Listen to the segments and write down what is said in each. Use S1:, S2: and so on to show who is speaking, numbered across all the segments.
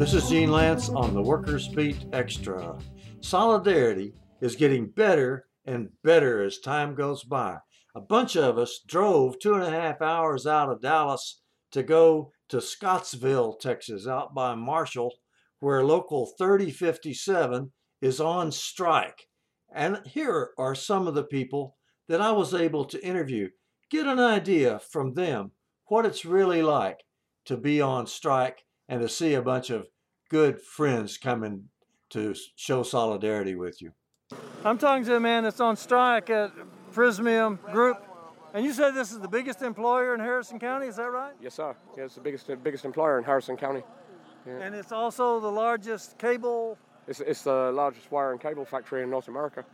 S1: This is Gene Lantz on the Workers Beat Extra. Solidarity is getting better and better as time goes by. A bunch of us drove two and a half hours out of Dallas to go to Scottsville, Texas, out by Marshall, where Local 3057 is on strike. And here are some of the people that I was able to interview. Get an idea from them what it's really like to be on strike and to see a bunch of good friends coming to show solidarity with you.
S2: I'm talking to a man that's on strike at Prysmian Group. And you said this is the biggest employer in Harrison County, is that right?
S3: Yes, sir. Yeah, it's the biggest biggest employer in Harrison County.
S2: Yeah. And it's also the largest cable.
S3: It's, it's the largest wire and cable factory in North America.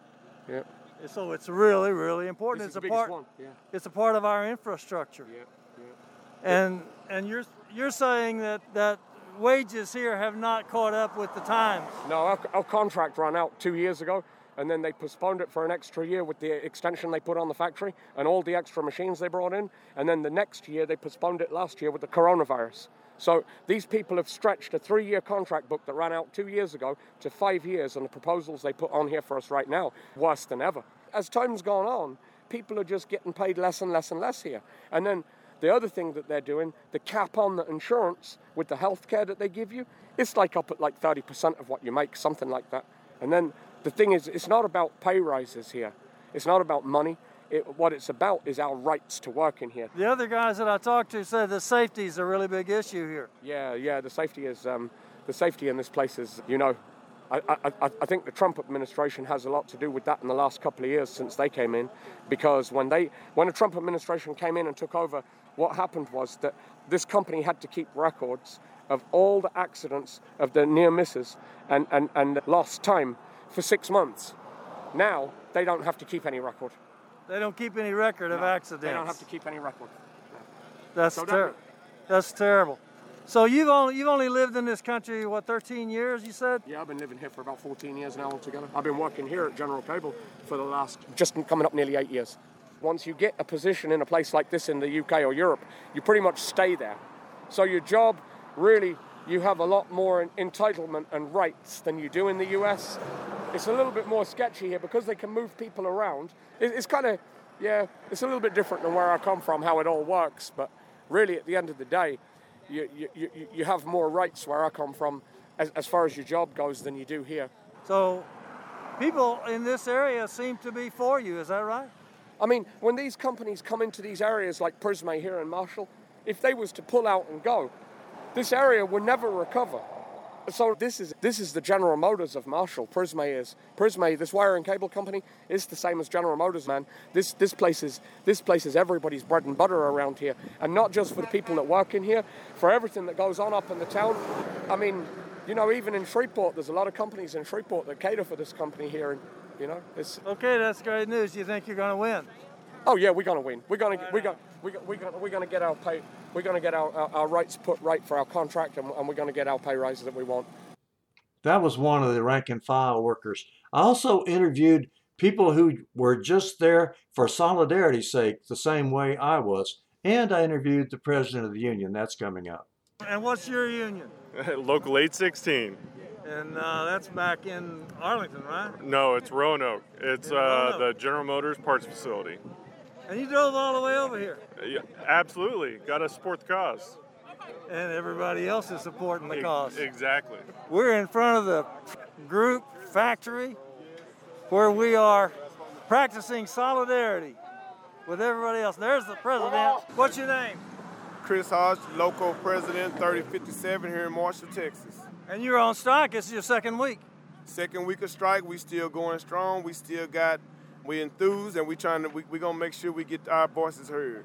S3: Yeah.
S2: So it's really, really important.
S3: It's,
S2: it's
S3: a
S2: part.
S3: One. Yeah.
S2: It's a part of our infrastructure.
S3: Yeah.
S2: Yeah. And and you're you're saying that that wages here have not caught up with the times.
S3: No, our, our contract ran out two years ago and then they postponed it for an extra year with the extension they put on the factory and all the extra machines they brought in. And then the next year, they postponed it last year with the coronavirus. So these people have stretched a three year contract book that ran out two years ago to five years, and the proposals they put on here for us right now, worse than ever. As time's gone on, people are just getting paid less and less and less here. And then the other thing that they're doing, the cap on the insurance with the health care that they give you, it's like up at like 30% of what you make, something like that. And then the thing is, it's not about pay rises here. It's not about money. It, what it's about is our rights to work in here.
S2: The other guys that I talked to said the safety is a really big issue here.
S3: Yeah, yeah, the safety is um, the safety in this place is, you know, I, I, I, think the Trump administration has a lot to do with that in the last couple of years since they came in, because when they when the Trump administration came in and took over, what happened was that this company had to keep records of all the accidents, of the near misses, and, and, and lost time for six months. Now they don't have to keep any record.
S2: They don't keep any record of accidents.
S3: They don't have to keep any record. No.
S2: That's so ter- that's terrible. So you've only you've only lived in this country what 13 years you said?
S3: Yeah, I've been living here for about 14 years now altogether. I've been working here at General Cable for the last just coming up nearly 8 years. Once you get a position in a place like this in the UK or Europe, you pretty much stay there. So your job really you have a lot more entitlement and rights than you do in the US. It's a little bit more sketchy here because they can move people around. It's kind of, yeah, it's a little bit different than where I come from, how it all works. But really, at the end of the day, you, you, you have more rights where I come from as, as far as your job goes than you do here.
S2: So people in this area seem to be for you, is that right?
S3: I mean, when these companies come into these areas like Prysmian here in Marshall, if they was to pull out and go, this area will never recover. So this is this is the General Motors of Marshall. Prysmian is Prysmian. This wire and cable company is the same as General Motors, man. This this place is this place is everybody's bread and butter around here, and not just for the people that work in here, for everything that goes on up in the town. I mean, you know, even in Shreveport, there's a lot of companies in Shreveport that cater for this company here, and you know, it's
S2: okay. That's great news. You think you're going to win?
S3: Oh yeah, we're going to win. We're going to we're going we're going we're going to get our pay. We're going to get our, our, our, rights put right for our contract, and, and we're going to get our pay rises that we want.
S1: That was one of the rank and file workers. I also interviewed people who were just there for solidarity's sake, the same way I was, and I interviewed the president of the union. That's coming up.
S2: And what's your union?
S4: Local 816.
S2: And uh, that's back in Arlington, right?
S4: No, it's Roanoke. It's uh, the General Motors parts facility.
S2: And you drove all the way over here?
S4: Yeah, absolutely. Got to support the cause.
S2: And everybody else is supporting the cause.
S4: Exactly.
S2: We're in front of the group factory where we are practicing solidarity with everybody else. There's the president. What's your name?
S5: Chris Hodge, local president, 3057 here in Marshall, Texas.
S2: And you're on strike. It's your second week.
S5: Second week of strike. We still going strong. We still got we enthused and we trying to we, we gonna make sure we get our voices heard.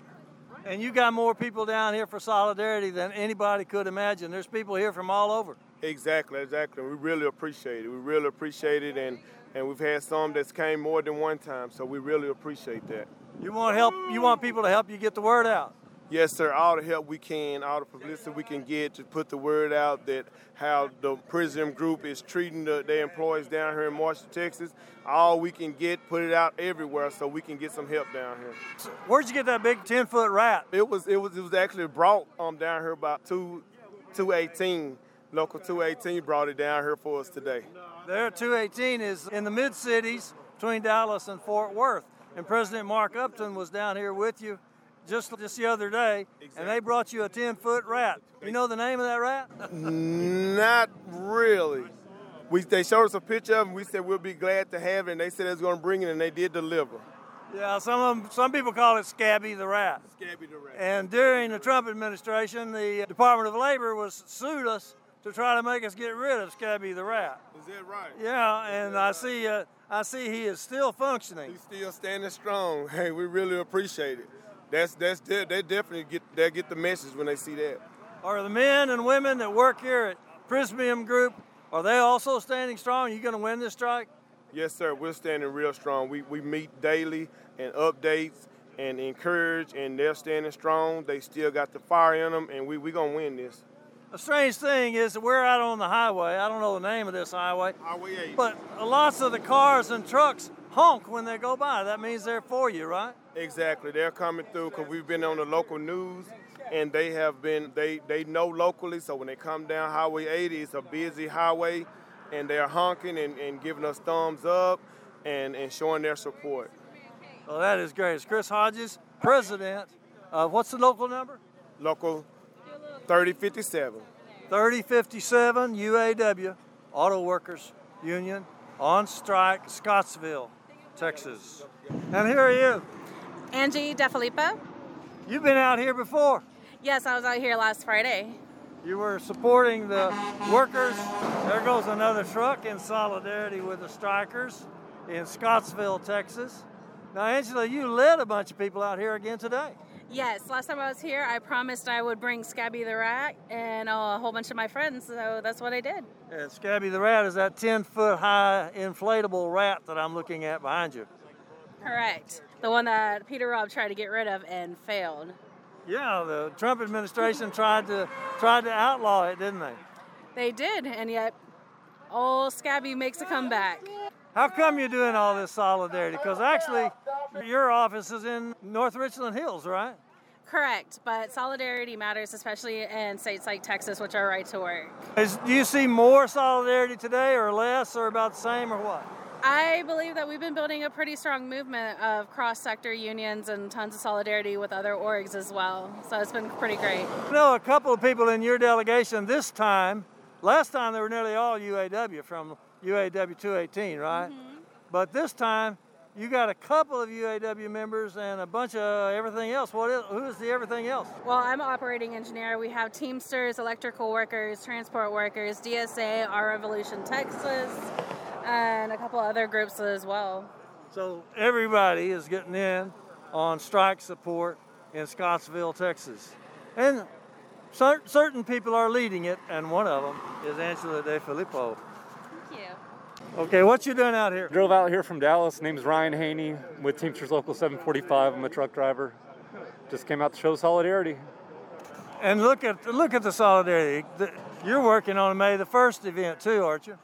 S2: And you got more people down here for solidarity than anybody could imagine. There's people here from all over.
S5: Exactly, exactly. We really appreciate it. We really appreciate it, and and we've had some that's came more than one time, so we really appreciate that.
S2: You want help? You want people to help you get the word out?
S5: Yes, sir. All the help we can, all the publicity we can get to put the word out that how the Prysmian Group is treating the, their employees down here in Marshall, Texas. All we can get, put it out everywhere so we can get some help down here.
S2: Where'd you get that big 10 foot rat?
S5: It was it was it was actually brought um down here about two two eighteen. Local 218 brought it down here for us today.
S2: There, 218 is in the mid cities between Dallas and Fort Worth. And President Mark Upton was down here with you just just the other day, and they brought you a 10 foot rat. You know the name of that rat?
S5: Not really. We, they showed us a picture of him. We said we'll be glad to have it, and they said they was going to bring it, and they did deliver.
S2: Yeah, some of them, some people call it Scabby the rat.
S5: Scabby the rat.
S2: And during the Trump administration, the Department of Labor was sued us to try to make us get rid of Scabby the rat.
S5: Is that right?
S2: Yeah, and I see, uh, I see he is still functioning.
S5: He's still standing strong. Hey, we really appreciate it. That's that's they definitely get they get the message when they see that.
S2: Are the men and women that work here at Prysmian Group are they also standing strong? Are you going to win this strike?
S5: Yes, sir. We're standing real strong. We we meet daily and updates and encourage, and they're standing strong. They still got the fire in them, and we we gonna win this.
S2: A strange thing is that we're out on the highway. I don't know the name of this highway.
S5: Highway 8.
S2: But lots of the cars and trucks honk when they go by. That means they're for you, right?
S5: Exactly. They're coming through because we've been on the local news and they have been, they, they know locally. So when they come down Highway 80, it's a busy highway and they're honking and, and giving us thumbs up and, and showing their support.
S2: Well, that is great. It's Chris Hodges, president of what's the local number?
S5: Local 3057.
S2: 3057 UAW, Auto Workers Union, on strike, Scottsville, Texas. And here are you.
S6: Angie DeFilippo.
S2: You've been out here before.
S6: Yes, I was out here last Friday.
S2: You were supporting the workers. There goes another truck in solidarity with the strikers in Scottsville, Texas. Now, Angela, you led a bunch of people out here again today.
S6: Yes, last time I was here, I promised I would bring Scabby the Rat and a whole bunch of my friends, so that's what I did.
S2: And Scabby the Rat is that 10 foot high inflatable rat that I'm looking at behind you.
S6: Correct. The one that Peter Robb tried to get rid of and failed.
S2: Yeah, the Trump administration tried to tried to outlaw it, didn't they?
S6: They did, and yet old Scabby makes a comeback.
S2: How come you're doing all this solidarity? Because actually, your office is in North Richland Hills, right?
S6: Correct, but solidarity matters, especially in states like Texas, which are right to work.
S2: Is, do you see more solidarity today, or less, or about the same, or what?
S6: I believe that we've been building a pretty strong movement of cross sector unions and tons of solidarity with other orgs as well. So it's been pretty great.
S2: I know a couple of people in your delegation this time. Last time they were nearly all UAW from UAW 218, right? Mm-hmm. But this time you got a couple of UAW members and a bunch of everything else. What is, who is the everything else?
S6: Well, I'm an operating engineer. We have Teamsters, electrical workers, transport workers, DSA, Our Revolution Texas, and a couple other groups as well.
S2: So everybody is getting in on strike support in Scottsville, Texas. And cer- certain people are leading it, and one of them is Angela DeFilippo.
S6: Thank you.
S2: Okay, what you doing out here?
S7: Drove out here from Dallas. Name's Ryan Haney with Teamsters Local 745. I'm a truck driver. Just came out to show solidarity.
S2: And look at look at the solidarity. You're working on a May the first event too, aren't you?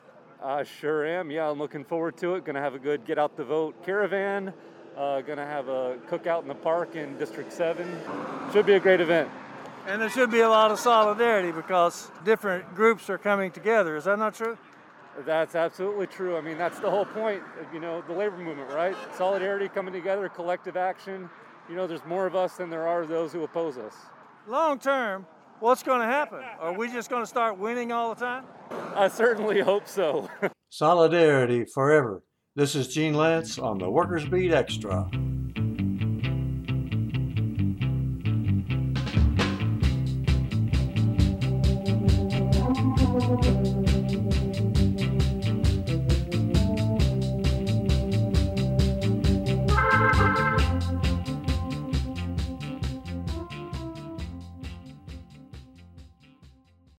S7: I sure am. Yeah, I'm looking forward to it. Going to have a good get out the vote caravan. Uh, going to have a cookout in the park in District 7. Should be a great event.
S2: And there should be a lot of solidarity because different groups are coming together. Is that not true?
S7: That's absolutely true. I mean, that's the whole point, of, you know, the labor movement, right? Solidarity, coming together, collective action. You know, there's more of us than there are those who oppose us.
S2: Long term, what's going to happen? Are we just going to start winning all the time?
S7: I certainly hope so.
S1: Solidarity forever. This is Gene Lantz on the Workers Beat Extra.